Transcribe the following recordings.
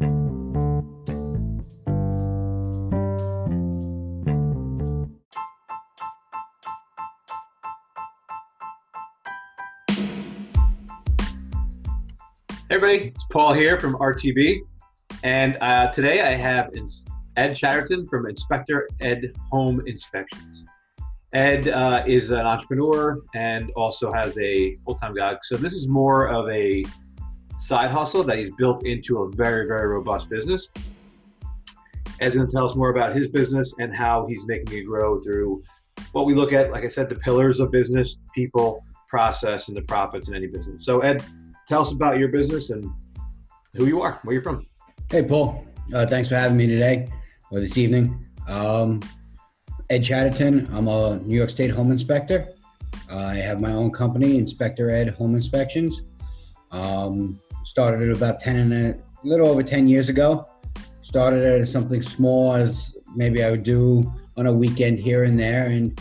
Hey everybody, it's Paul here from RTV, and uh, today I have Ed Chatterton from Inspector Ed Home Inspections. Ed uh, is an entrepreneur and also has a full-time job. So this is more of a side hustle that he's built into a very, very robust business. Ed's going to tell us more about his business and how he's making it grow through what we look at, like I said, the pillars of business, people, process, and the profits in any business. So Ed, tell us about your business and who you are, where you're from. Hey, Paul. Uh, thanks for having me today or this evening. Um, Ed Chatterton. I'm a New York State home inspector. I have my own company, Inspector Ed Home Inspections. Um, started it about 10 and a little over 10 years ago. Started it as something small as maybe I would do on a weekend here and there. And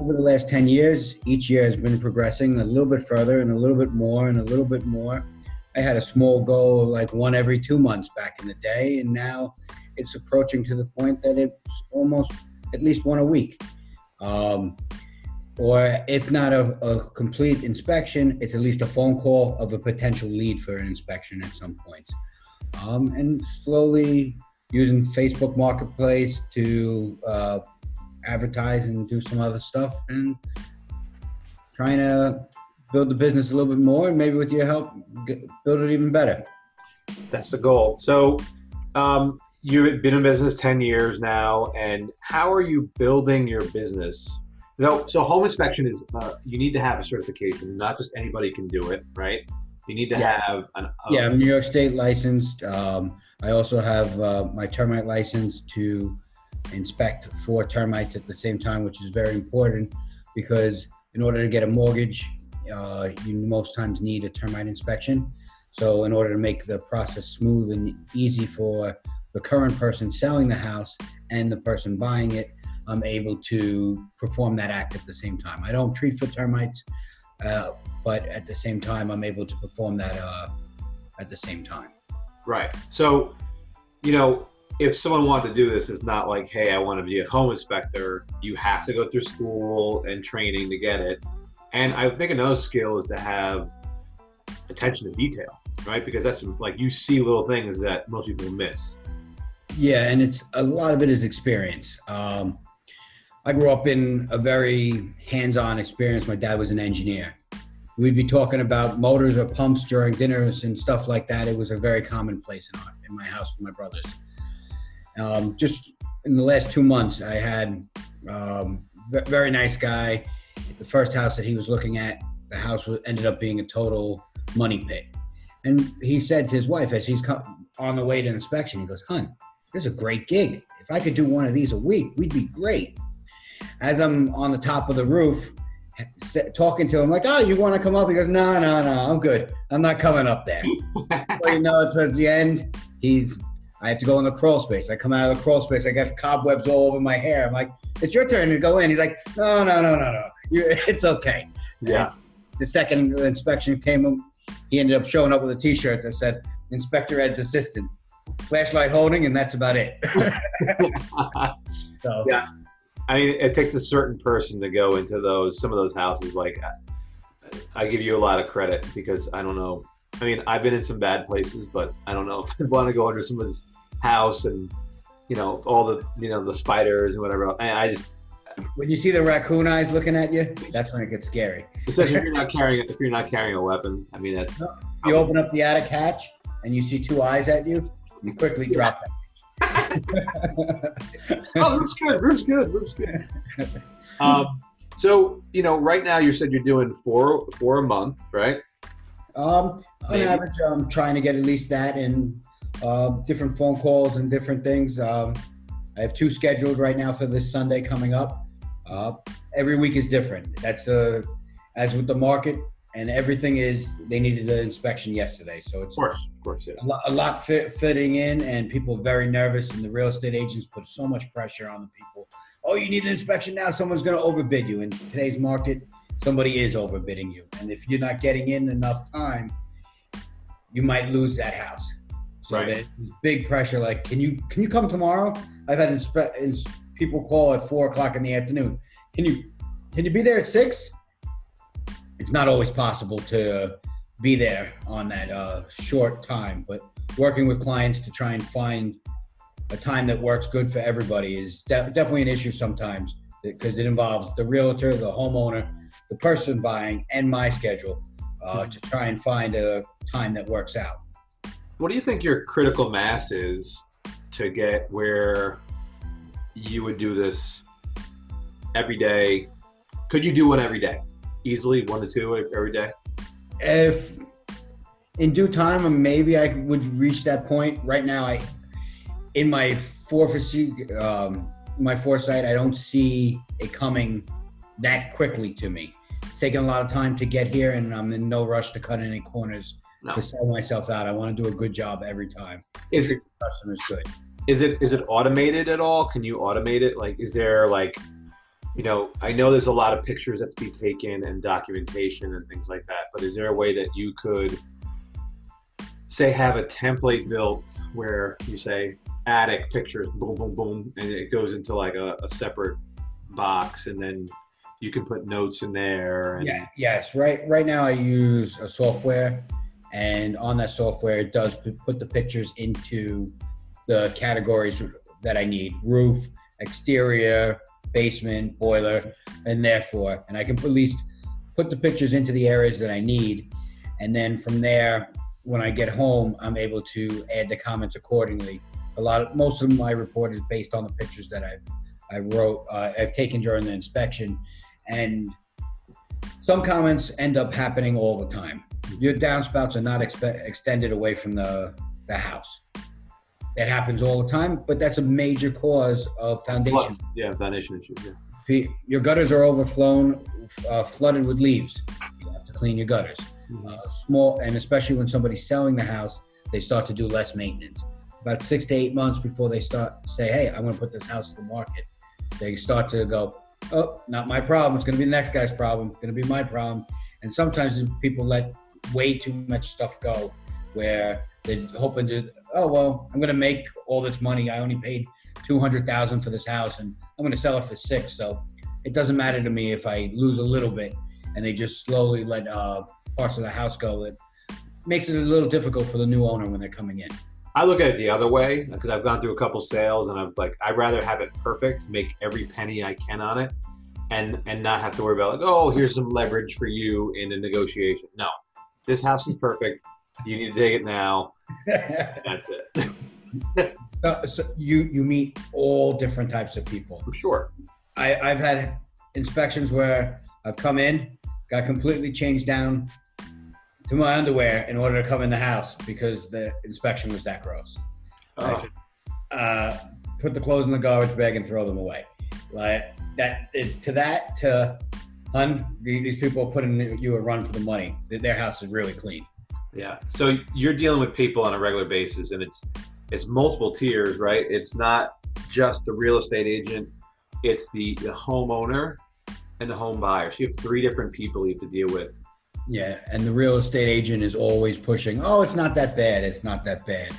over the last 10 years, each year has been progressing a little bit further and a little bit more and a little bit more. I had a small goal of like one every two months back in the day, and now it's approaching to the point that it's almost at least one a week. Um, or if not a, a, complete inspection, it's at least a phone call of a potential lead for an inspection at some point. Um, and slowly using Facebook Marketplace to uh, advertise and do some other stuff and trying to build the business a little bit more and maybe with your help get, build it even better. That's the goal. So um, you've been in business 10 years now and how are you building your business so, so home inspection is uh, you need to have a certification not just anybody can do it right you need to yeah. have an yeah i'm new york state licensed um, i also have uh, my termite license to inspect for termites at the same time, which is very important because in order to get a mortgage, uh, you most times need a termite inspection. So, in order to make the process smooth and easy for the current person selling the house and the person buying it, I'm able to perform that act at the same time. I don't treat for termites, uh, but at the same time, I'm able to perform that uh, at the same time. Right. So, you know, if someone wanted to do this, it's not like, hey, I want to be a home inspector. You have to go through school and training to get it. And I think another skill is to have attention to detail, right? Because that's like you see little things that most people miss. Yeah, and it's a lot of it is experience. Um, I grew up in a very hands-on experience. My dad was an engineer. We'd be talking about motors or pumps during dinners and stuff like that. It was a very commonplace in, our, in my house with my brothers. Um, just in the last two months, I had um, very nice guy. The first house that he was looking at, the house ended up being a total money pit. And he said to his wife as he's on the way to inspection, he goes, "Hun, this is a great gig. If I could do one of these a week, we'd be great." As I'm on the top of the roof, talking to him like, "Oh, you want to come up?" He goes, "No, no, no, I'm good. I'm not coming up there." so, you know, towards the end, he's I have to go in the crawl space. I come out of the crawl space. I got cobwebs all over my hair. I'm like, it's your turn to go in. He's like, no, no, no, no, no. you it's okay. Yeah. And the second inspection came, he ended up showing up with a T-shirt that said "Inspector Ed's assistant," flashlight holding, and that's about it. so yeah, I mean, it takes a certain person to go into those some of those houses. Like, I give you a lot of credit because I don't know I mean, I've been in some bad places, but I don't know if I want to go under someone's house and you know all the you know the spiders and whatever. I, I just when you see the raccoon eyes looking at you, that's when it gets scary. Especially if you're not carrying if you're not carrying a weapon. I mean, that's you open up the attic hatch and you see two eyes at you. You quickly drop them. Oh, roof's good. Roof's good. Roof's good. Um, so you know, right now you said you're doing four four a month, right? Um, on Maybe. average, I'm trying to get at least that in uh, different phone calls and different things. Um, I have two scheduled right now for this Sunday coming up. Uh, every week is different. That's the as with the market and everything is they needed the inspection yesterday, so it's of course, of course, yeah. a, lot, a lot fit, fitting in, and people very nervous, and the real estate agents put so much pressure on the people. Oh, you need an inspection now. Someone's going to overbid you in today's market somebody is overbidding you. And if you're not getting in enough time, you might lose that house. So Right. there's big pressure. Like, can you can you come tomorrow? I've had inspe- ins- people call at four o'clock in the afternoon. Can you can you be there at six? It's not always possible to be there on that uh, short time, but working with clients to try and find a time that works good for everybody is de- definitely an issue sometimes because it involves the realtor, the homeowner, the person buying, and my schedule uh, to try and find a time that works out. What do you think your critical mass is to get where you would do this every day? Could you do one every day? Easily, one to two every day? if in due time maybe i would reach that point right now i in my foresight um, my foresight i don't see it coming that quickly to me it's taking a lot of time to get here and i'm in no rush to cut any corners No. to sell myself out i want to do a good job every time Is it customer's good is it is it automated at all? Can you automate it? Like, is there like, you know, I know there's a lot of pictures that to be taken and documentation and things like that, but is there a way that you could say have a template built where you say attic pictures, boom, boom, boom, and it goes into like a, a separate box, and then you can put notes in there. Yeah, yes. Right right now I use a software and on that software it does put the pictures into the categories that I need. Roof, exterior, basement, boiler, and therefore and I can at least put the pictures into the areas that I need and then from there when I get home I'm able to add the comments accordingly. A lot of most of my report is based on the pictures that I've I wrote uh, I've taken during the inspection and some comments end up happening all the time. Your downspouts are not expe- extended away from the, the house. That happens all the time, but that's a major cause of foundation. Flood- yeah, foundation issues. Yeah. Your gutters are overflown, uh, flooded with leaves. You have to clean your gutters. Uh, small, and especially when somebody's selling the house, they start to do less maintenance. About six to eight months before they start say, "Hey, I'm going to put this house to the market," they start to go, "Oh, not my problem. It's going to be the next guy's problem. It's going to be my problem." And sometimes people let way too much stuff go, where they're hoping to, "Oh, well, I'm going to make all this money. I only paid two hundred thousand for this house, and I'm going to sell it for six, so it doesn't matter to me if I lose a little bit." And they just slowly let uh, parts of the house go that makes it a little difficult for the new owner when they're coming in. I look at it the other way because I've gone through a couple sales and I'm like, I'd rather have it perfect, make every penny I can on it, and and not have to worry about like, oh, here's some leverage for you in a negotiation. No, this house is perfect. You need to take it now. That's it so, so you you meet all different types of people. for sure. I, I've had inspections where I've come in, got completely changed down to my underwear in order to come in the house because the inspection was that gross. Oh, uh, put the clothes in the garbage bag and throw them away. Like that is to that to, hun, these people are putting you a run for the money. Their- Their house is really clean. Yeah. So you're dealing with people on a regular basis, and it's it's multiple tiers, right? It's not just the real estate agent; it's the the homeowner and the home buyer. So you have three different people you have to deal with. Yeah, and the real estate agent is always pushing. Oh, it's not that bad. It's not that bad.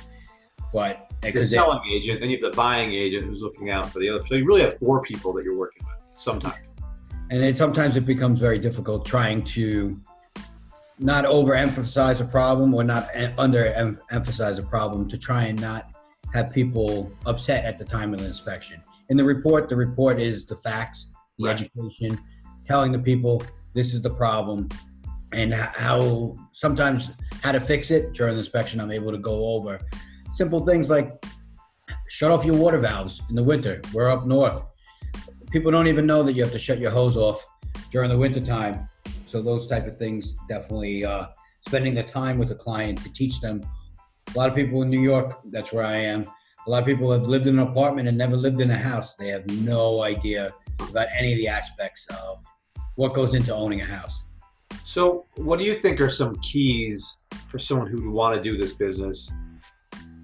But the because they- selling agent, then you have the buying agent who's looking out for the other. So you really have four people that you're working with sometimes. and then sometimes it becomes very difficult trying to not overemphasize a problem or not underemphasize a problem to try and not have people upset at the time of the inspection. In the report, the report is the facts, the Right. education, telling the people this is the problem and how sometimes how to fix it during the inspection. I'm able to go over simple things like shut off your water valves in the winter. We're up north people don't even know that you have to shut your hose off during the winter time. So those type of things definitely uh, spending the time with the client to teach them. A lot of people in New York, that's where I am. A lot of people have lived in an apartment and never lived in a house. They have no idea about any of the aspects of what goes into owning a house. So, what do you think are some keys for someone who would want to do this business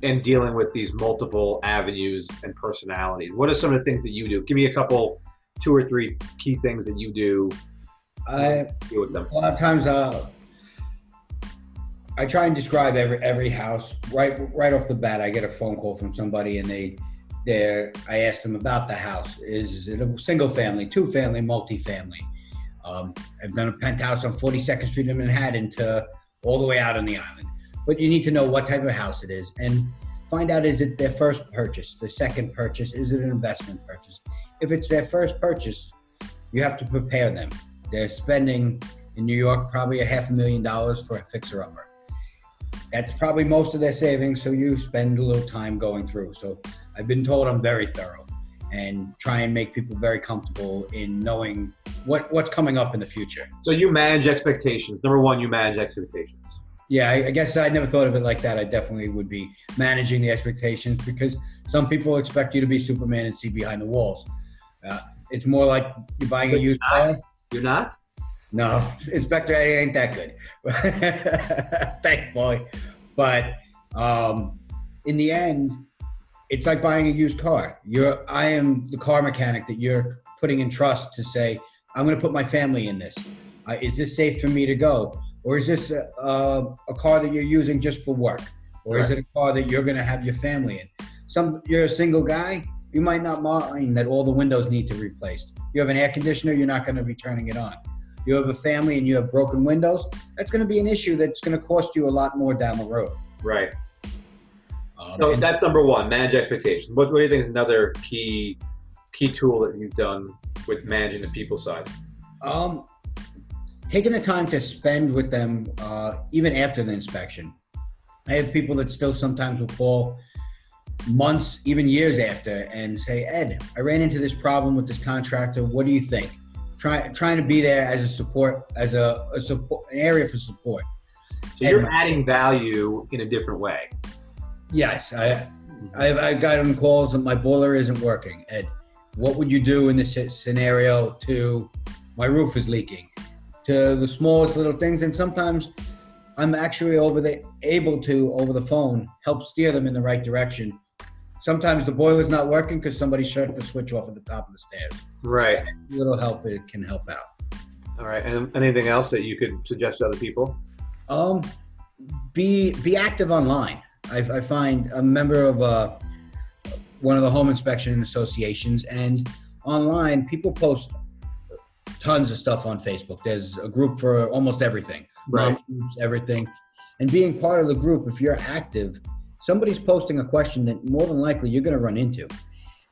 and dealing with these multiple avenues and personalities? What are some of the things that you do? Give me a couple, two or three key things that you do I deal with them. a lot of times uh, I try and describe every every house right right off the bat. I get a phone call from somebody and they they I ask them about the house. Is it a single family, two family, multi-family? Um, I've done a penthouse on 42nd Street in Manhattan to all the way out on the island. But you need to know what type of house it is and find out is it their first purchase, the second purchase, is it an investment purchase? If it's their first purchase, you have to prepare them. They're spending in New York probably a half a million dollars for a fixer upper. That's probably most of their savings, so you spend a little time going through. So I've been told I'm very thorough and try and make people very comfortable in knowing what what's coming up in the future. So you manage expectations. Number one, you manage expectations. Yeah, I, I guess I never thought of it like that. I definitely would be managing the expectations because some people expect you to be Superman and see behind the walls. Uh, it's more like you're buying a used car. You're not. No, Inspector Eddie ain't that good. Thankfully. But um, in the end, it's like buying a used car. You're I am the car mechanic that you're putting in trust to say, I'm going to put my family in this. Uh, is this safe for me to go? Or is this a, a, a car that you're using just for work? Or is it a car that you're going to have your family in? Some you're a single guy, you might not mind that all the windows need to be replaced. You have an air conditioner, you're not going to be turning it on. You have a family and you have broken windows, that's going to be an issue that's going to cost you a lot more down the road. Right. Um, So that's number one. Manage expectations. What, what do you think is another key key tool that you've done with managing the people side? Um, taking the time to spend with them, uh, even after the inspection. I have people that still sometimes will call months, even years after, and say, "Ed, I ran into this problem with this contractor. What do you think?" Try, trying to be there as a support, as a, a support, an area for support. So you're adding value in a different way. Yes, I, I've, I've gotten calls that my boiler isn't working. Ed, what would you do in this scenario to my roof is leaking? To the smallest little things, and sometimes I'm actually over the able to over the phone help steer them in the right direction. Sometimes the boiler's not working because somebody shut the switch off at the top of the stairs. Right. A little help it can help out. All right. And anything else that you could suggest to other people? Um, be be active online. I, I find a member of uh, one of the home inspection associations, and online people post tons of stuff on Facebook. There's a group for almost everything, Right. Groups, everything. And being part of the group, if you're active, somebody's posting a question that more than likely you're going to run into,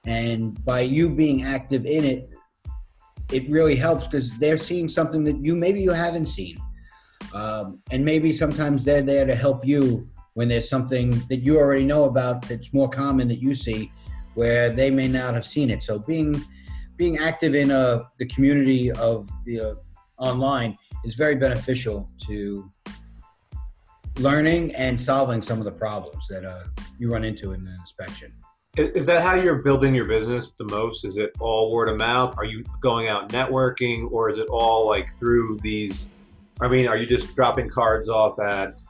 and by you being active in it, it really helps because they're seeing something that you maybe you haven't seen. Um, and maybe sometimes they're there to help you when there's something that you already know about that's more common that you see where they may not have seen it. So being being active in uh, the community of the uh, online is very beneficial to learning and solving some of the problems that uh, you run into in an inspection Is that how you're building your business the most? Is it all word of mouth? Are you going out networking, or is it all like through these? I mean, are you just dropping cards off at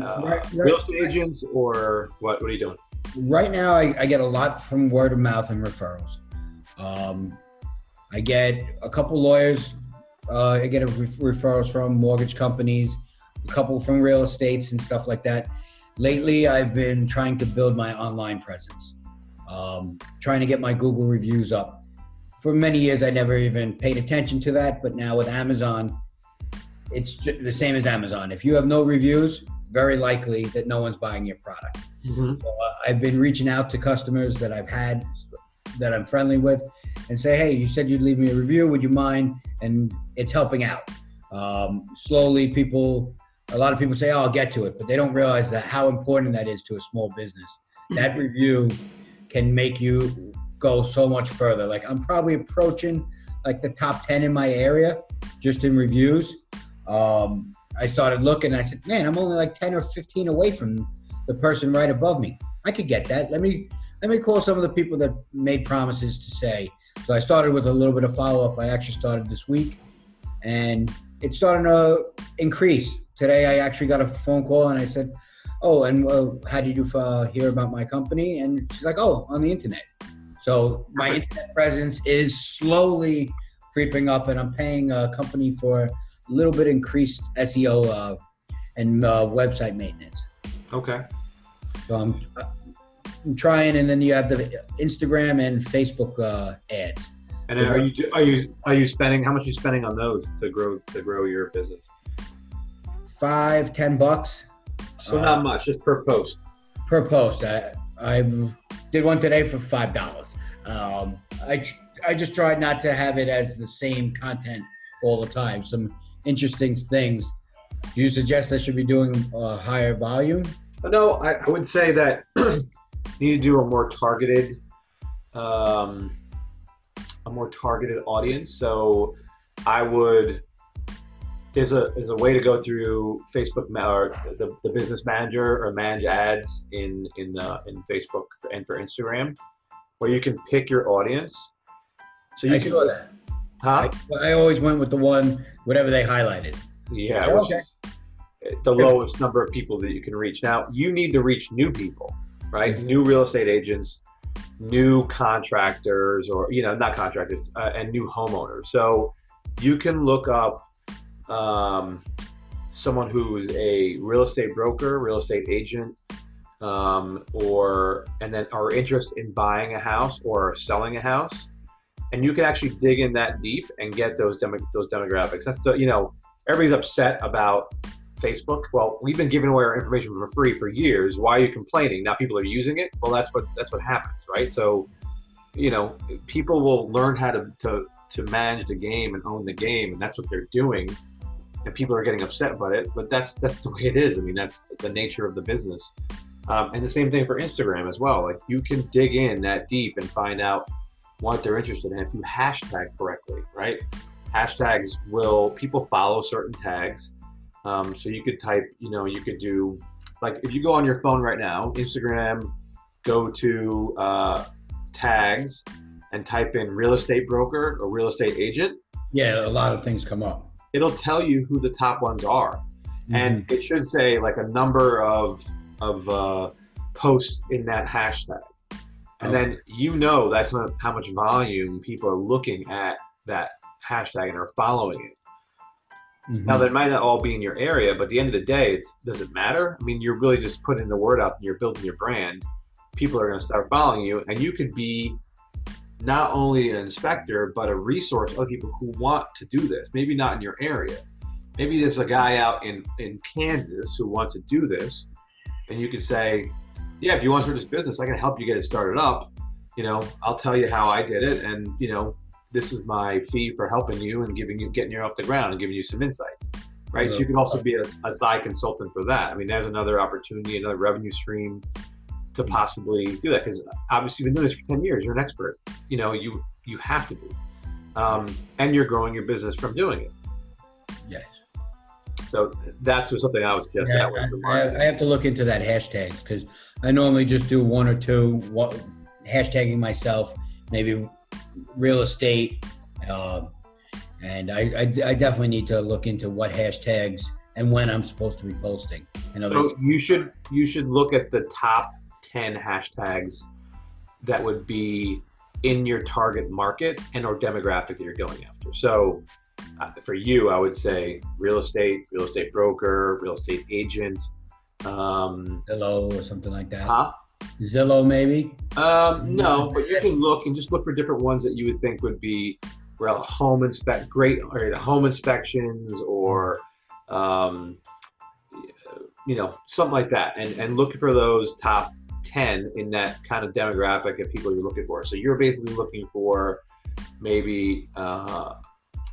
uh, Right- right- real estate agents, or what? What are you doing? right now I, I get a lot from word of mouth and referrals um, i get a couple lawyers uh, i get a re- referrals from mortgage companies a couple from real estates and stuff like that lately i've been trying to build my online presence um, trying to get my google reviews up for many years i never even paid attention to that but now with amazon it's the same as amazon if you have no reviews very likely that no one's buying your product so, uh, I've been reaching out to customers that I've had that I'm friendly with and say, hey, you said you'd leave me a review. Would you mind? And it's helping out. Um, slowly, people, a lot of people say, oh, I'll get to it, but they don't realize that how important that is to a small business. That review can make you go so much further. Like I'm probably approaching like the top 10 in my area just in reviews. Um, I started looking, I said, man, I'm only like 10 or 15 away from the person right above me. I could get that. Let me let me call some of the people that made promises to say. So I started with a little bit of follow up. I actually started this week, and it's starting to increase. Today I actually got a phone call and I said, "Oh, and uh, how did you uh, hear about my company?" And she's like, "Oh, on the internet." So my internet presence is slowly creeping up, and I'm paying a company for a little bit increased SEO uh, and uh, website maintenance. Okay. So I'm, I'm trying, and then you have the Instagram and Facebook uh, ads. And are you are you are you spending how much are you spending on those to grow to grow your business? Five, ten bucks So not much, just per post. per post. I I did one today for five dollars. Um, I I just tried not to have it as the same content all the time. Some interesting things. Do you suggest I should be doing a higher volume? No, I, I would say that you need to do a more targeted, um, a more targeted audience. So I would there's a there's a way to go through Facebook or the, the business manager or manage ads in in the in Facebook and for Instagram, where you can pick your audience. So you I can, saw that. huh? I, I always went with the one whatever they highlighted. Yeah, Okay. the lowest number of people that you can reach. Now, you need to reach new people, right? New real estate agents, new contractors, or, you know, not contractors, uh, and new homeowners. So you can look up um, someone who's a real estate broker, real estate agent, um, or, and then are interested in buying a house or selling a house. And you can actually dig in that deep and get those demo, those demographics. That's the, you know, everybody's upset about Facebook. Well, we've been giving away our information for free for years. Why are you complaining? Now people are using it. Well, that's what that's what happens, right? So, you know, people will learn how to to to manage the game and own the game, and that's what they're doing. And people are getting upset about it, but that's that's the way it is. I mean, that's the nature of the business. Um, and the same thing for Instagram as well. Like you can dig in that deep and find out what they're interested in if you hashtag correctly, right? hashtags will people follow certain tags um, so you could type you know you could do like if you go on your phone right now instagram go to uh, tags and type in real estate broker or real estate agent Yeah, a lot of things come up. It'll tell you who the top ones are and it should say like a number of of uh, posts in that hashtag and then you know that's not how much volume people are looking at that hashtag and are following it Mhm. Now, they might not all be in your area, but at the end of the day, it's does it matter? I mean, you're really just putting the word out and you're building your brand. People are going to start following you, and you could be not only an inspector, but a resource other people who want to do this. Maybe not in your area. Maybe there's a guy out in, in Kansas who wants to do this, and you could say, Yeah, if you want to start this business, I can help you get it started up. You know, I'll tell you how I did it, and, you know, this is my fee for helping you and giving you getting you off the ground and giving you some insight right so you can also be a, a side consultant for that i mean there's another opportunity another revenue stream to possibly do that because obviously you've been doing this for 10 years you're an expert you know you you have to be um, and you're growing your business from doing it Yes. so that's something i would suggest Yeah, for I, I have to look into that hashtags because I normally just do one or two what, hashtagging myself, maybe real estate, um, and I, I, I definitely need to look into what hashtags and when I'm supposed to be posting. I know So you should you should look at the top ten hashtags that would be in your target market and or demographic that you're going after. So uh, for you, I would say real estate, real estate broker, real estate agent. Um, Zillow or something like that. huh? Zillow maybe. Um, no, but you can look and just look for different ones that you would think would be well, home inspect, great or home inspections, or um, you know something like that, and and look for those top ten in that kind of demographic of people you're looking for. So you're basically looking for maybe uh,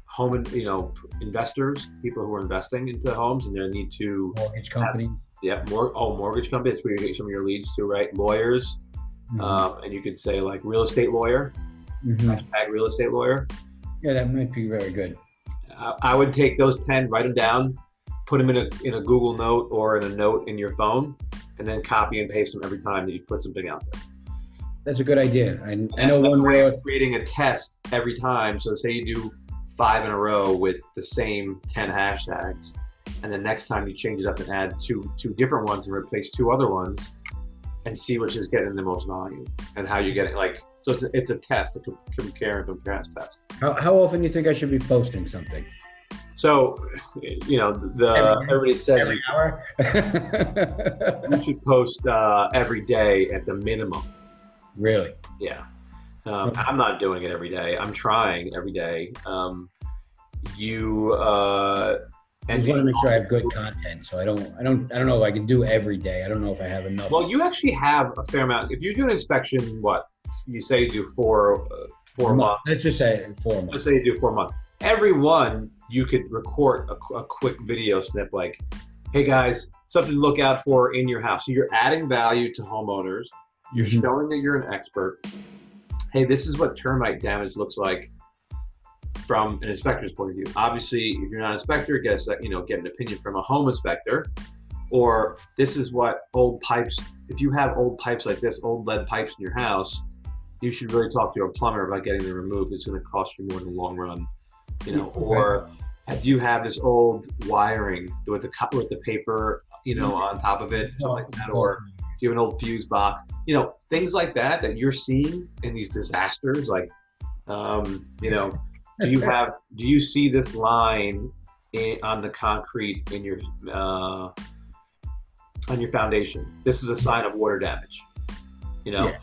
home, you know, investors, people who are investing into homes, and they need to Mortgage company. yeah, more oh mortgage company. That's where you get some of your leads to, right? Lawyers, Mhm. um, and you could say like real estate lawyer, Mhm. hashtag real estate lawyer. Yeah, that might be very good. I, I would take those ten, write them down, put them in a in a Google Note or in a note in your phone, and then copy and paste them every time that you put something out there. That's a good idea. I, I know one way of creating a test every time. So say you do five in a row with the same ten hashtags, and then next time you change it up and add two two different ones and replace two other ones, and see which is getting the most volume and how you get it. Like so, it's a, it's a test, a com- compare and contrast test. how, how often do you think I should be posting something? So, you know, the Every- everybody says Every hour. you should post uh, every day at the minimum. really? Yeah. Um, I'm not doing it every day. I'm trying every day. Um, you uh, I and just want to make sure I have good content. So I don't, I don't, I don't know if I can do every day. I don't know if I have enough. Well, you actually have a fair amount. If you do an inspection, what you say you do four, uh, four A month. months. Let's just say four months. Let's say you do four months. Every one, you could record a, a quick video snip like, "Hey guys, something to look out for in your house." So you're adding value to homeowners. You're Mhm. showing that you're an expert. Hey, this is what termite damage looks like from an inspector's point of view. Obviously, if you're not an inspector, get a you know get an opinion from a home inspector. Or this is what old pipes. If you have old pipes like this, old lead pipes in your house, you should really talk to a plumber about getting them removed. It's going to cost you more in the long run, you know. Or do you have this old wiring with the with the paper, you know, on top of it, something like that, or do you have an old fuse box? You know, things like that that you're seeing in these disasters. Like, um, you know, do you have? Do you see this line in, on the concrete in your uh, on your foundation? This is a sign of water damage. You know, Yeah.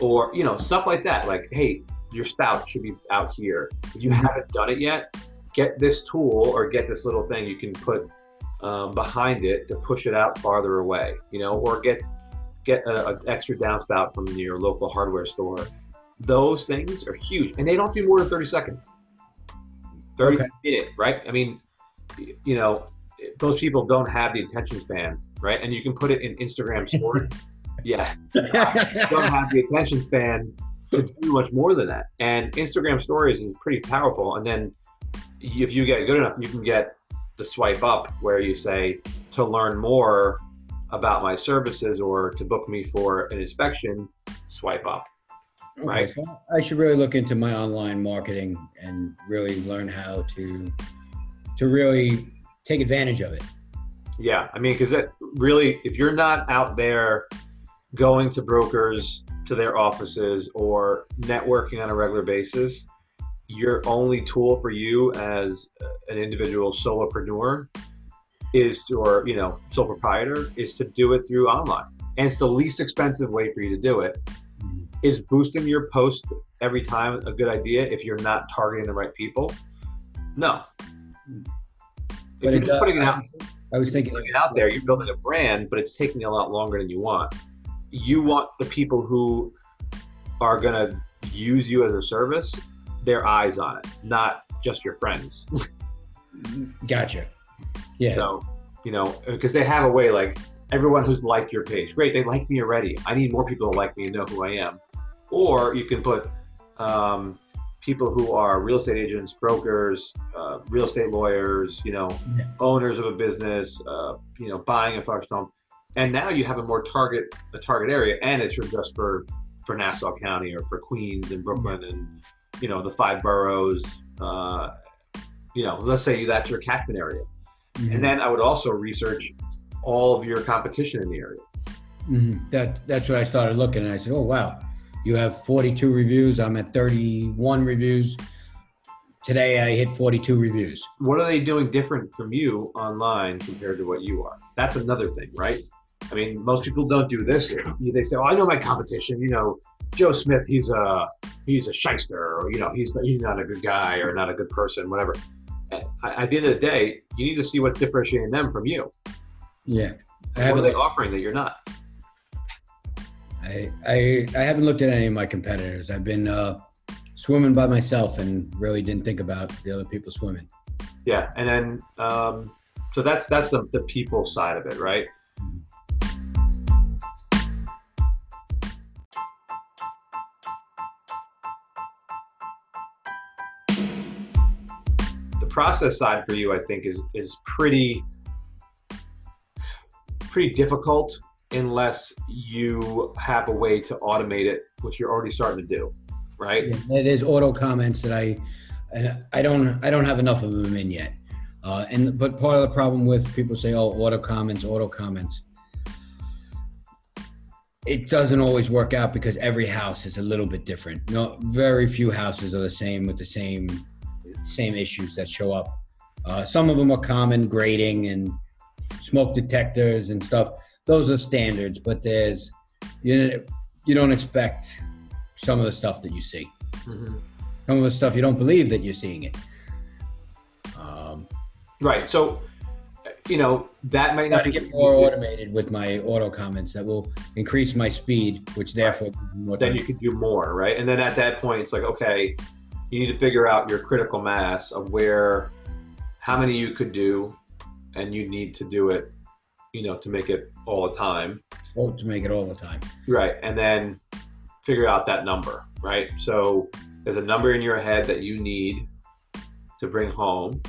or you know, stuff like that. Like, hey, your spout should be out here. If you haven't done it yet, get this tool or get this little thing you can put um, behind it to push it out farther away. You know, or get get an extra downspout from your local hardware store. Those things are huge, and they don't have to be more than thirty seconds. Thirty Okay. minute, right? I mean, you know, those people don't have the attention span, right? And you can put it in Instagram story. yeah, don't have the attention span to do much more than that. And Instagram stories is pretty powerful. And then if you get good enough, you can get the swipe up where you say to learn more about my services or to book me for an inspection, swipe up. Okay, right? so I should really look into my online marketing and really learn how to to really take advantage of it. Yeah, I mean, because it really, if you're not out there going to brokers, to their offices, or networking on a regular basis, your only tool for you as uh, an individual solopreneur is to, or you know, sole proprietor, is to do it through online, and it's the least expensive way for you to do it. Mm-hmm. Is boosting your post every time a good idea if you're not targeting the right people? No. But If you're does- putting it out I was thinking putting it out there, you're building a brand, but it's taking a lot longer than you want. You want the people who are going to use you as a service, their eyes on it, not just your friends. Gotcha. Yeah. So, you know, because they have a way like everyone who's liked your page, great, they like me already. I need more people to like me and know who I am. Or you can put um, people who are real estate agents, brokers, uh, real estate lawyers, you know, Yeah. owners of a business, uh, you know, buying a first home. And now you have a more target, a target area, and it's just for for Nassau County or for Queens and Brooklyn and you know the five boroughs. Uh, you know, let's say that's your catchment area. Mhm. And then I would also research all of your competition in the area. Mhm. That that's what I started looking and I said, "Oh wow, you have 42 reviews. I'm at 31 reviews. Today I hit 42 reviews. What are they doing different from you online compared to what you are? That's another thing, right? I mean, most people don't do this. They say, "Oh, I know my competition. You know, Joe Smith. He's a he's a shyster, or you know, he's he's not a good guy or not a good person, whatever." At, the end of the day, you need to see what's differentiating them from you. Yeah, I What are they offering that you're not? I, I I haven't looked at any of my competitors. I've been uh, swimming by myself and really didn't think about the other people swimming. Yeah, and then um, so that's that's the the people side of it, right? Process side for you, I think, is is pretty pretty difficult unless you have a way to automate it, which you're already starting to do, right? Yeah, there's auto comments that I I don't I don't have enough of them in yet. Uh, and but part of the problem with people say, "Oh, auto comments, auto comments." It doesn't always work out because every house is a little bit different. No, very few houses are the same with the same same issues that show up. Uh, some of them are common grading and smoke detectors and stuff. Those are standards, but there's you you don't expect some of the stuff that you see. Mm-hmm. Some of the stuff you don't believe that you're seeing it. Um, Right. So, you know, that might not be get more automated with my auto comments that will increase my speed, which therefore more then you can do more, right? And then at that point, it's like, okay, you need to figure out your critical mass of where, how many you could do, and you need to do it, you know, to make it all the time, Oh, to make it all the time. right? And then figure out that number, right? So there's a number in your head that you need to bring home.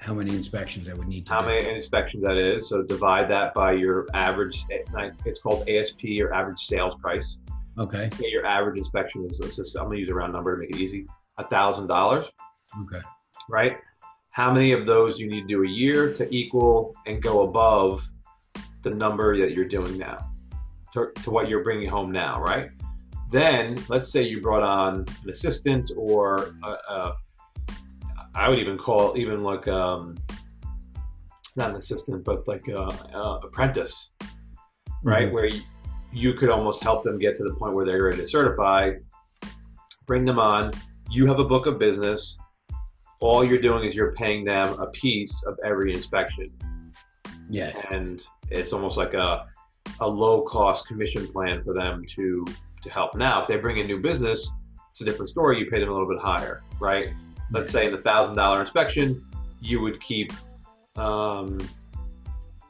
How many inspections I would need to How do. many inspections that is? So divide that by your average. Eh, it's called ASP, your average sales price. Okay. Say your average inspection is. let's just- I'm gonna use a round number to make it easy. A thousand dollars. Okay. right? How many of those do you need to do a year to equal and go above the number that you're doing now, to, to what you're bringing home now, right? Then let's say you brought on an assistant or a, a, I would even call even like um, not an assistant, but like a, a apprentice, right? Mhm. Where you, you could almost help them get to the point where they're ready to certify. Bring them on. You have a book of business. All you're doing is you're paying them a piece of every inspection, Yeah. and it's almost like a a low cost commission plan for them to to help. Now, if they bring in new business, it's a different story. You pay them a little bit higher, right? Let's say in the thousand dollar inspection, you would keep, um,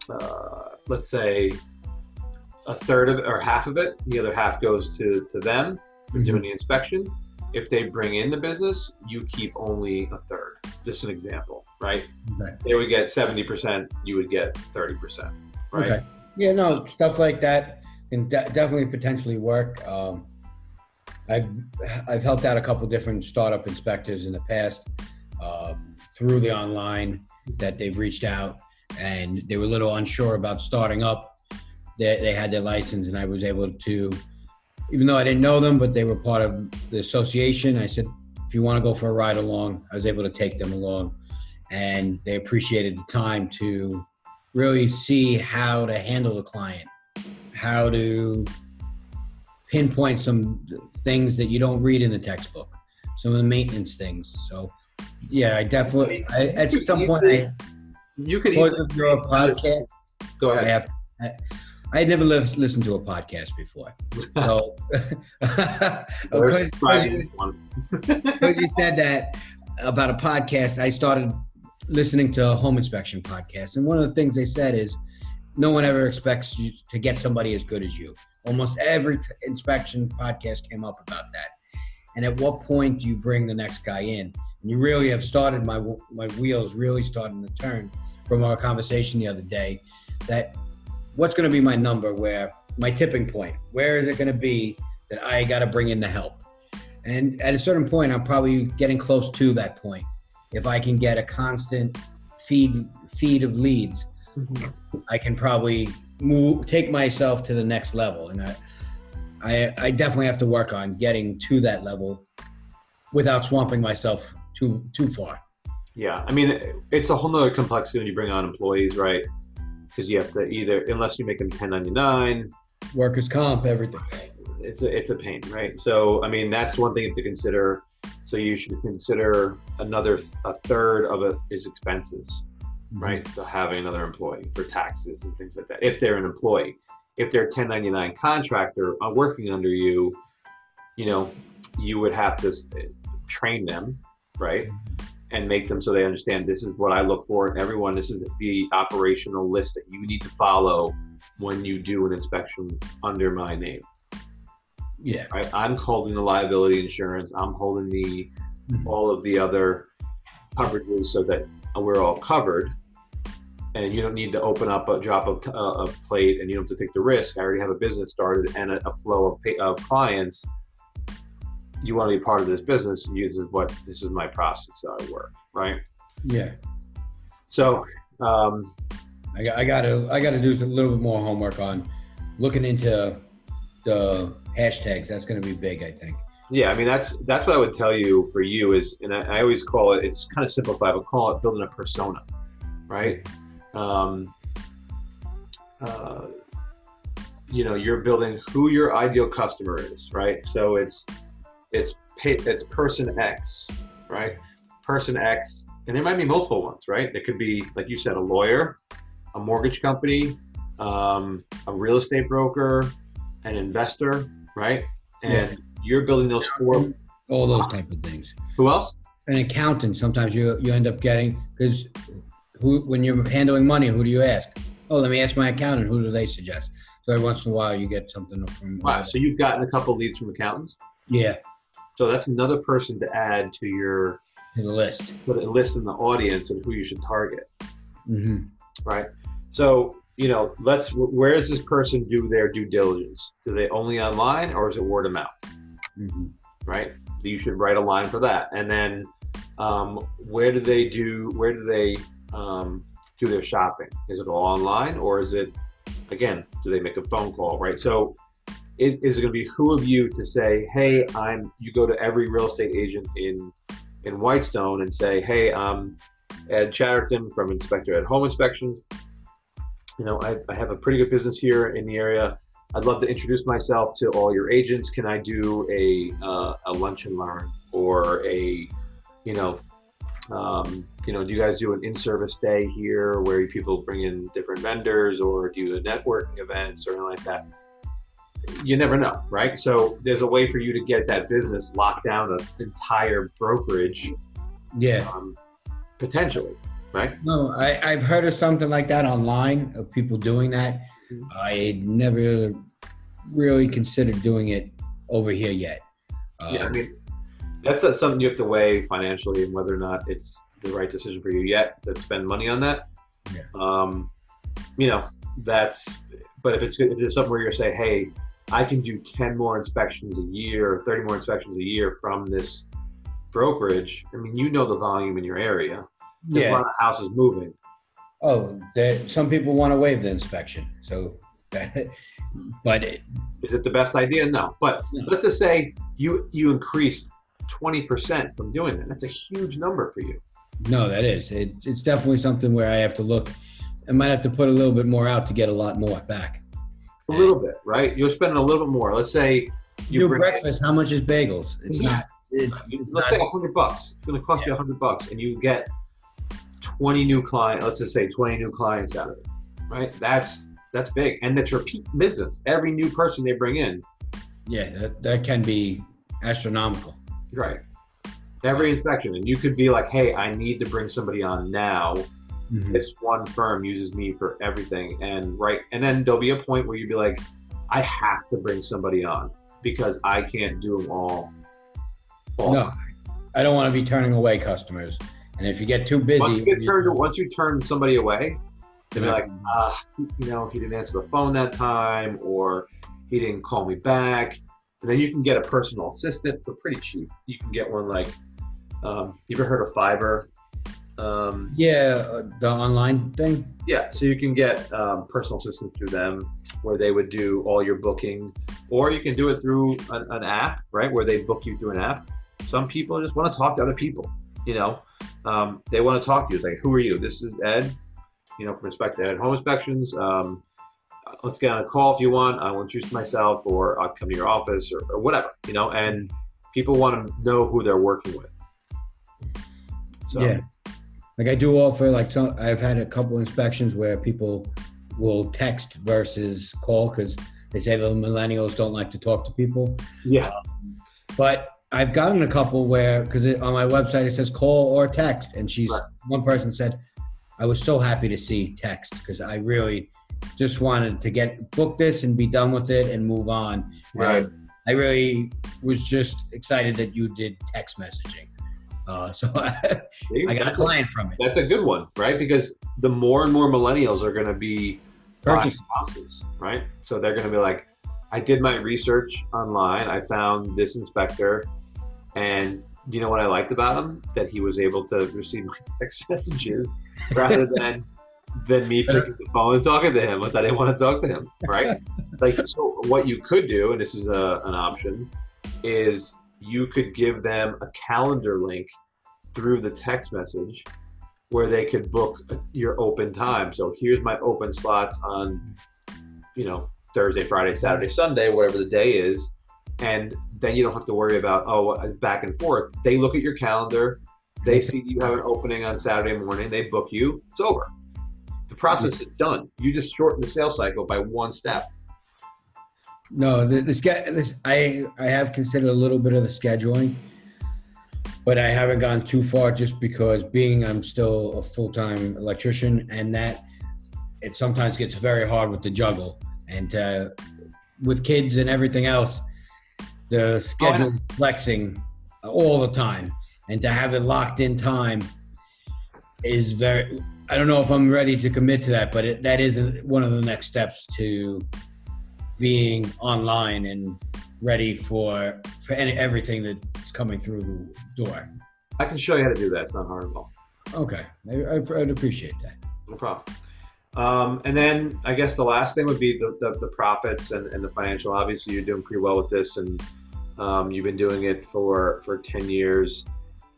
uh, let's say, a third of it or half of it. The other half goes to to them for Mhm. doing the inspection. If they bring in the business, you keep only a third. Just an example, right? Okay. They would get seventy percent. You would get thirty percent, right? Okay. Yeah, no, stuff like that can de- definitely potentially work. Um, I've I've helped out a couple different startup inspectors in the past um, through the online that they've reached out and they were a little unsure about starting up. They, they had their license and I was able to, even though I didn't know them, but they were part of the association. I said, if you want to go for a ride along, I was able to take them along, and they appreciated the time to really see how to handle the client, how to pinpoint some things that you don't read in the textbook, some of the maintenance things. So, yeah, I definitely, I, at some point, I, You could because of your podcast, go I ahead. have, I, I had never lived, listened to a podcast before. So, because, surprise in this one. because you said that about a podcast, I started listening to a home inspection podcast, and one of the things they said is, no one ever expects you to get somebody as good as you. Almost every t- inspection podcast came up about that. And at what point do you bring the next guy in? And you really have started my w- my wheels really starting to turn from our conversation the other day. That what's going to be my number? Where my tipping point? Where is it going to be that I got to bring in the help? And at a certain point, I'm probably getting close to that point. If I can get a constant feed feed of leads, mm-hmm. I can probably move take myself to the next level. And I, I, I definitely have to work on getting to that level without swamping myself too too far. Yeah, I mean, it's a whole nother complexity when you bring on employees, right? Because you have to either, unless you make them 1099, Workers comp, everything. it's a it's a pain, right? So, I mean, that's one thing to consider. So you should consider another th- a third of it is expenses, right? To having another employee for taxes and things like that. If they're an employee, if they're a 1099 contractor uh, working under you, you know, you would have to train them, right? And make them so they understand this is what I look for in everyone. This is the operational list that you need to follow when you do an inspection under my name. Yeah. Right? I'm holding the liability insurance. I'm holding the Mhm. all of the other coverages so that we're all covered. And you don't need to open up a drop of t- uh, a plate, and you don't have to take the risk. I already have a business started and a, a flow of, pay, of clients. You want to be part of this business. and This is what this is my process that I work, right? Yeah. So, um, I got, I got to I got to do a little bit more homework on looking into the hashtags. That's going to be big, I think. Yeah, I mean that's that's what I would tell you for you is, and I, I always call it. It's kind of simplified. Would call it building a persona, right? Um, uh, you know, you're building who your ideal customer is, right? So it's it's it's person X, right? Person X, and there might be multiple ones, right? There could be, like you said, a lawyer, a mortgage company, um, a real estate broker, an investor, right? And you're building those four. All those type of things. Who else? An accountant. Sometimes you you end up getting because who when you're handling money, who do you ask? Oh, let me ask my accountant. Who do they suggest? So every once in a while, you get something from. Wow. So you've gotten a couple leads from accountants. Yeah, So that's another person to add to your to the list. put a list in the audience and who you should target, hmm right? So you know, let's. Where does this person do their due diligence? Do they only online or is it word of mouth? hmm right? You should write a line for that. And then, um, where do they do? Where do they um, do their shopping? Is it all online, or is it again? Do they make a phone call? Right. So, is, is it going to be who of you to say, hey, I'm? You go to every real estate agent in in Whitestone and say, hey, I'm Ed Chatterton from Inspector Ed Home Inspections. You know, I, I have a pretty good business here in the area. I'd love to introduce myself to all your agents. Can I do a uh, a lunch and learn or a, you know, um, you know, do you guys do an in-service day here where people bring in different vendors or do networking events or anything like that? You never know, right? So there's a way for you to get that business locked down an entire brokerage Yeah. um, potentially, right? No, I, I've heard of something like that online of people doing that. Mhm. I never really considered doing it over here yet. Um, Yeah, I mean, that's uh, something you have to weigh financially and whether or not it's the right decision for you yet to spend money on that. Yeah. Um, you know, that's. But if it's if it's something where you're saying, hey, I can do ten more inspections a year, or thirty more inspections a year from this brokerage. I mean, you know the volume in your area. There's a yeah. lot of houses moving. Oh, some people want to waive the inspection. So, but it, Is it the best idea? No. But No. let's just say you you increased twenty percent from doing that. That's a huge number for you. no, that is. It, it's definitely something where I have to look. I might have to put a little bit more out to get a lot more back. A little bit, right? You're spending a little bit more. Let's say you New bring, breakfast. How much is bagels? It's Yeah. not. It's, it's let's not, say a hundred bucks. It's going to cost you a hundred bucks, and you get twenty new clients. Let's just say twenty new clients out of it, right? That's that's big, and that's repeat business. Every new person they bring in, yeah, that, that can be astronomical. right? Every inspection, and you could be like, "Hey, I need to bring somebody on now." Mhm. This one firm uses me for everything, and right, and then there'll be a point where you'd be like, "I have to bring somebody on because I can't do them all." all No, I don't want to be turning away customers. And if you get too busy, once you get turned, once you turn somebody away, they'll be like, ah, you know, he didn't answer the phone that time, or he didn't call me back. And then you can get a personal assistant for pretty cheap. You can get one like, um, you ever heard of Fiverr? Um, yeah, uh, the online thing. yeah, so you can get um, personal assistance through them, where they would do all your booking, or you can do it through an, an app, right, where they book you through an app. Some people just want to talk to other people, you know. Um, they want to talk to you. It's like, who are you? This is Ed, you know, from Inspector Ed Home Inspections. Um, let's get on a call if you want. I will introduce myself, or I'll come to your office, or, or whatever, you know. And people want to know who they're working with. So, Yeah. Like I do offer like some I've had a couple inspections where people will text versus call because they say the millennials don't like to talk to people. yeah, um, But I've gotten a couple where because on my website it says call or text, and she's Right. one person said, "I was so happy to see text because I really just wanted to get book this and be done with it and move on." Right. And I really was just excited that you did text messaging. Uh, so I, I got a That's a- client from it. That's a good one, right? Because the more and more millennials are going to be buying houses, right? So they're going to be like, I did my research online. I found this inspector, and you know what I liked about him? That he was able to receive my text messages rather than than me picking the phone and talking to him. But I didn't want to talk to him, right? like, so what you could do, and this is a, an option, is you could give them a calendar link through the text message where they could book your open time. So here's my open slots on, you know, Thursday, Friday, Saturday, Sunday, whatever the day is. And then you don't have to worry about, oh, uh, back and forth. They look at your calendar, they see you have an opening on Saturday morning, they book you, it's over. The process is done. You just shorten the sales cycle by one step. No, this, this I I have considered a little bit of the scheduling, but I haven't gone too far just because being I'm still a full time electrician and that it sometimes gets very hard with the juggle and uh, with kids and everything else, the schedule oh, flexing all the time and to have it locked in time is very. I don't know if I'm ready to commit to that, but it, that is one of the next steps to being online and ready for for any, everything that's coming through the door. I can show you how to do that. It's not hard at all. Okay, I, would appreciate that. No problem. Um, and then I guess the last thing would be the, the, the, profits and, and the financial. Obviously, you're doing pretty well with this, and um, you've been doing it for for ten years.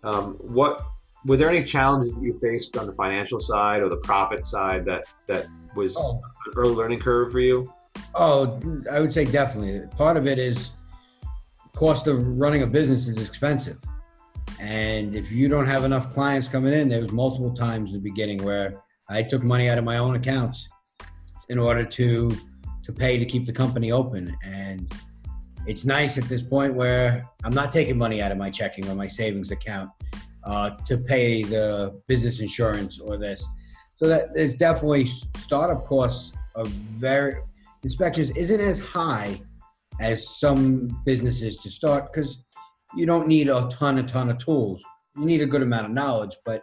Um, what were there any challenges that you faced on the financial side or the profit side that that was oh. an early learning curve for you? Oh, I would say definitely. Part of it is cost of running a business is expensive. And if you don't have enough clients coming in, there was multiple times in the beginning where I took money out of my own accounts in order to to pay to keep the company open. And it's nice at this point where I'm not taking money out of my checking or my savings account uh, to pay the business insurance or this. So that there's definitely startup costs of very inspections isn't as high as some businesses to start because you don't need a ton, a ton of tools. You need a good amount of knowledge, but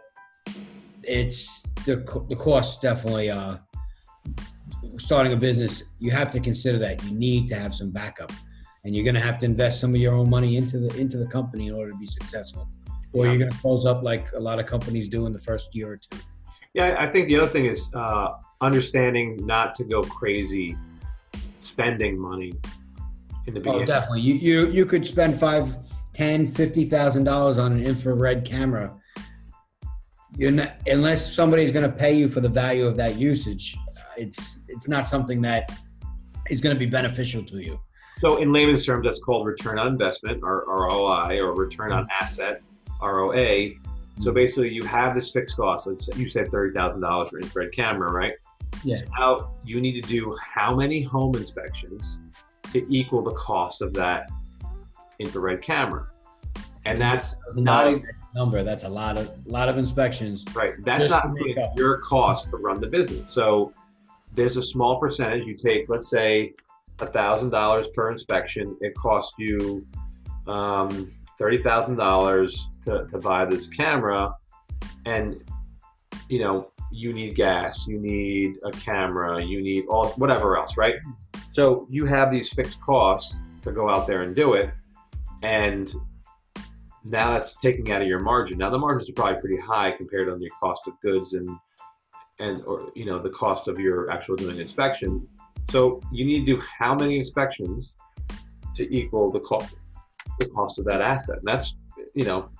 it's the the cost definitely. Uh, starting a business, you have to consider that you need to have some backup, and you're going to have to invest some of your own money into the into the company in order to be successful, or yeah. you're going to close up like a lot of companies do in the first year or two. Yeah, I think the other thing is uh, understanding not to go crazy spending money in the oh, beginning. Oh, definitely. You you you could spend five, ten, fifty thousand dollars on an infrared camera. You're not unless somebody's going to pay you for the value of that usage. Uh, it's it's not something that is going to be beneficial to you. So, in layman's terms, that's called return on investment, or ROI, or return on asset, ROA. So basically, you have this fixed cost. You said thirty thousand dollars for infrared camera, right? Yeah. So now you need to do how many home inspections to equal the cost of that infrared camera, and that's not a number. That's a lot of lot of inspections. Right. That's not your cost to run the business. So there's a small percentage you take. Let's say a thousand dollars per inspection. It costs you um, thirty thousand dollars to to buy this camera, and you know you need gas, you need a camera, you need all whatever else, right? So you have these fixed costs to go out there and do it, and now that's taking out of your margin. Now the margins are probably pretty high compared on your cost of goods and and or you know the cost of your actual doing inspection. So you need to do how many inspections to equal the cost the cost of that asset. And that's you know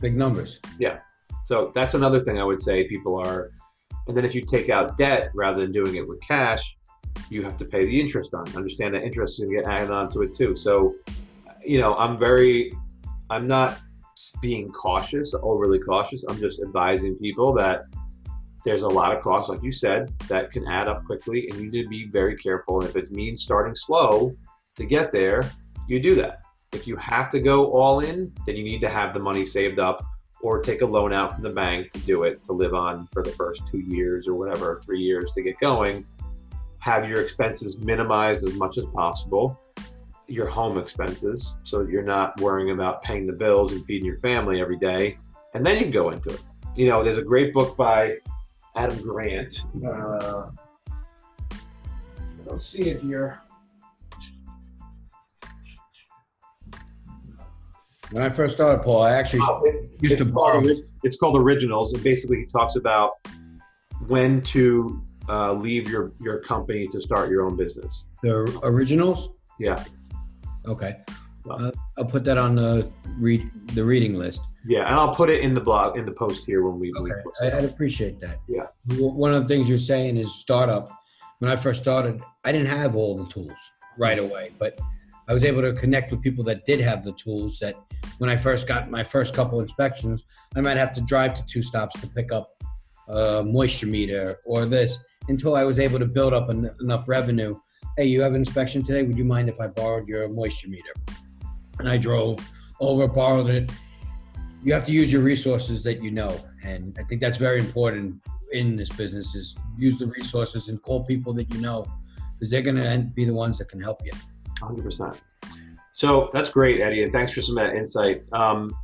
big numbers. Yeah. So that's another thing I would say people are. And then if you take out debt rather than doing it with cash, you have to pay the interest on. Understand that interest is going to get added onto it too. So, you know, I'm very, I'm not being cautious, overly cautious. I'm just advising people that there's a lot of costs, like you said, that can add up quickly, and you need to be very careful. And if it means starting slow to get there, you do that. If you have to go all in, then you need to have the money saved up or take a loan out from the bank to do it to live on for the first two years or whatever, three years to get going. Have your expenses minimized as much as possible, your home expenses, so you're not worrying about paying the bills and feeding your family every day. And then you can go into it. You know, there's a great book by Adam Grant. Uh, I don't see it here. When I first started, Paul, I actually oh, it, used to borrow. Called, it's called Originals, and basically he talks about when to uh, leave your your company to start your own business. The originals? Yeah. Okay. Uh, I'll put that on the read the reading list. Yeah, and I'll put it in the blog in the post here when we. Okay, I, I'd appreciate that. Yeah. One of the things you're saying is startup. When I first started, I didn't have all the tools right away, but I was able to connect with people that did have the tools. That when I first got my first couple inspections, I might have to drive to two stops to pick up a moisture meter or this until I was able to build up en- enough revenue. Hey, you have an inspection today? Would you mind if I borrowed your moisture meter? And I drove over, borrowed it, you have to use your resources that you know and i think that's very important in this business is use the resources and call people that you know because they're going to be the ones that can help you 100%. So that's great, Eddie, and thanks for some of that insight. Um,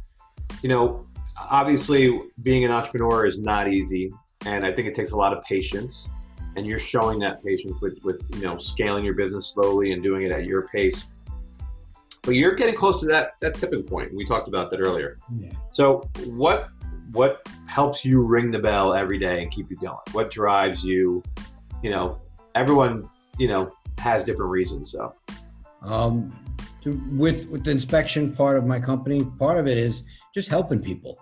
you know, obviously, being an entrepreneur is not easy, and I think it takes a lot of patience. And you're showing that patience with, with you know, scaling your business slowly and doing it at your pace. But you're getting close to that that tipping point. We talked about that earlier. yeah. So what what helps you ring the bell every day and keep you going? What drives you? You know, everyone you know has different reasons. So um, to, with with the inspection part of my company part of it is just helping people.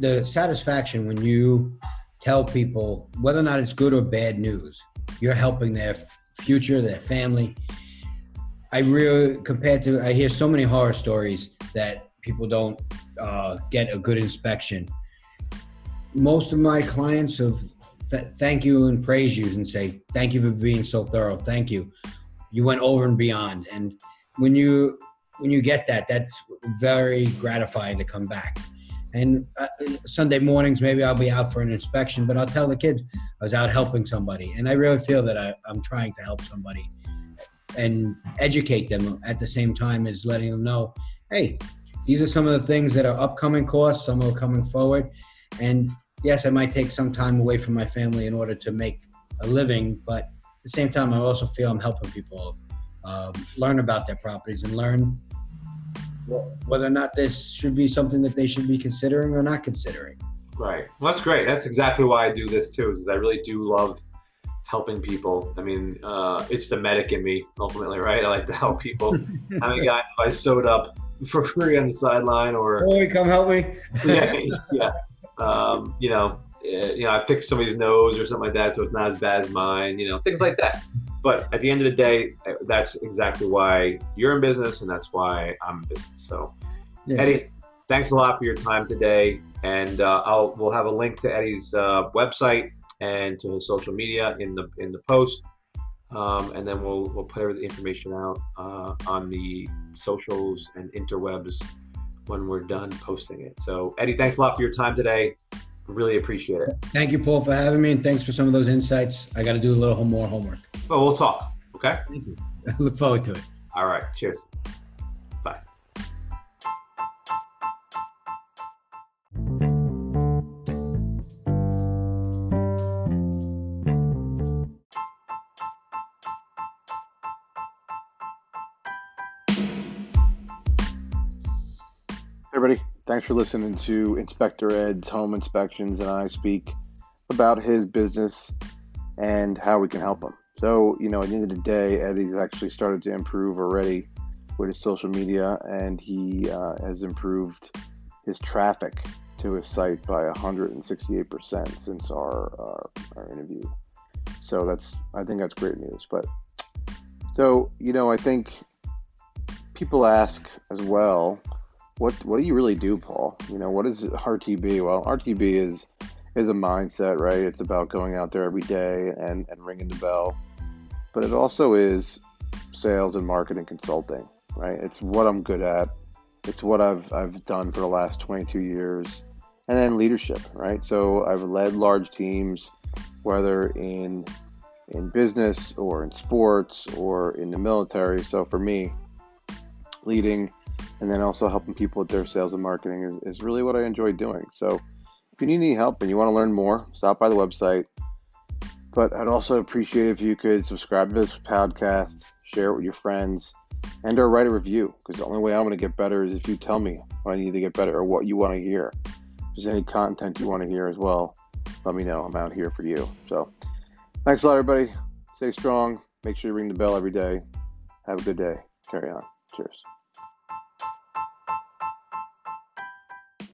The satisfaction when you tell people whether or not it's good or bad news you're helping their future their family. I really compared to i hear so many horror stories that people don't uh, get a good inspection. Most of my clients have th- thank you and praise you and say thank you for being so thorough. Thank you you went over and beyond. And when you when you get that that's very gratifying to come back. And uh, sunday mornings maybe i'll be out for an inspection but i'll tell the kids i was out helping somebody. And i really feel that I, i'm trying to help somebody and educate them at the same time as letting them know hey these are some of the things that are upcoming costs some are coming forward. And yes i might take some time away from my family in order to make a living but the same time, I also feel I'm helping people um, learn about their properties and learn whether or not this should be something that they should be considering or not considering. Right. Well, that's great. That's exactly why I do this too. Is I really do love helping people. I mean, uh, it's the medic in me ultimately, right? I like to help people. How many guys have I sewed up for free on the sideline, or Boy, come help me. yeah, yeah. Um, you know, you know, I fixed somebody's nose or something like that, so it's not as bad as mine. You know, things like that. But at the end of the day, uh, that's exactly why you're in business, and that's why I'm in business. So, Yeah. Eddie, thanks a lot for your time today, and uh, I'll we'll have a link to Eddie's uh, website and to his social media in the in the post, um, and then we'll we'll put the information out uh, on the socials and interwebs when we're done posting it. So, Eddie, thanks a lot for your time today. Really appreciate it. Thank you, Paul, for having me, and thanks for some of those insights. I got to do a little more homework. But we'll talk. Okay. Thank you. I look forward to it. All right. Cheers. Bye. Thanks for listening to Inspector Ed's Home Inspections and I speak about his business and how we can help him. So, you know, at the end of the day, Eddie's actually started to improve already with his social media and he uh, has improved his traffic to his site by 168% since our, our, our interview. So that's, I think that's great news. But so, you know, I think people ask as well, what what do you really do, Paul? You know, what is RTB? Well, RTB is is a mindset, right? It's about going out there every day and, and ringing the bell. But it also is sales and marketing consulting, right? It's what I'm good at. It's what I've I've done for the last 22 years. And then leadership, right? So I've led large teams, whether in in business or in sports or in the military. So for me, leading and then also helping people with their sales and marketing is, is really what I enjoy doing. So if you need any help and you want to learn more, stop by the website. But I'd also appreciate if you could subscribe to this podcast, share it with your friends, and or write a review. Because the only way I'm going to get better is if you tell me what I need to get better or what you want to hear. If there's any content you want to hear as well, let me know. I'm out here for you. So thanks a lot, everybody. Stay strong. Make sure you ring the bell every day. Have a good day. Carry on. Cheers.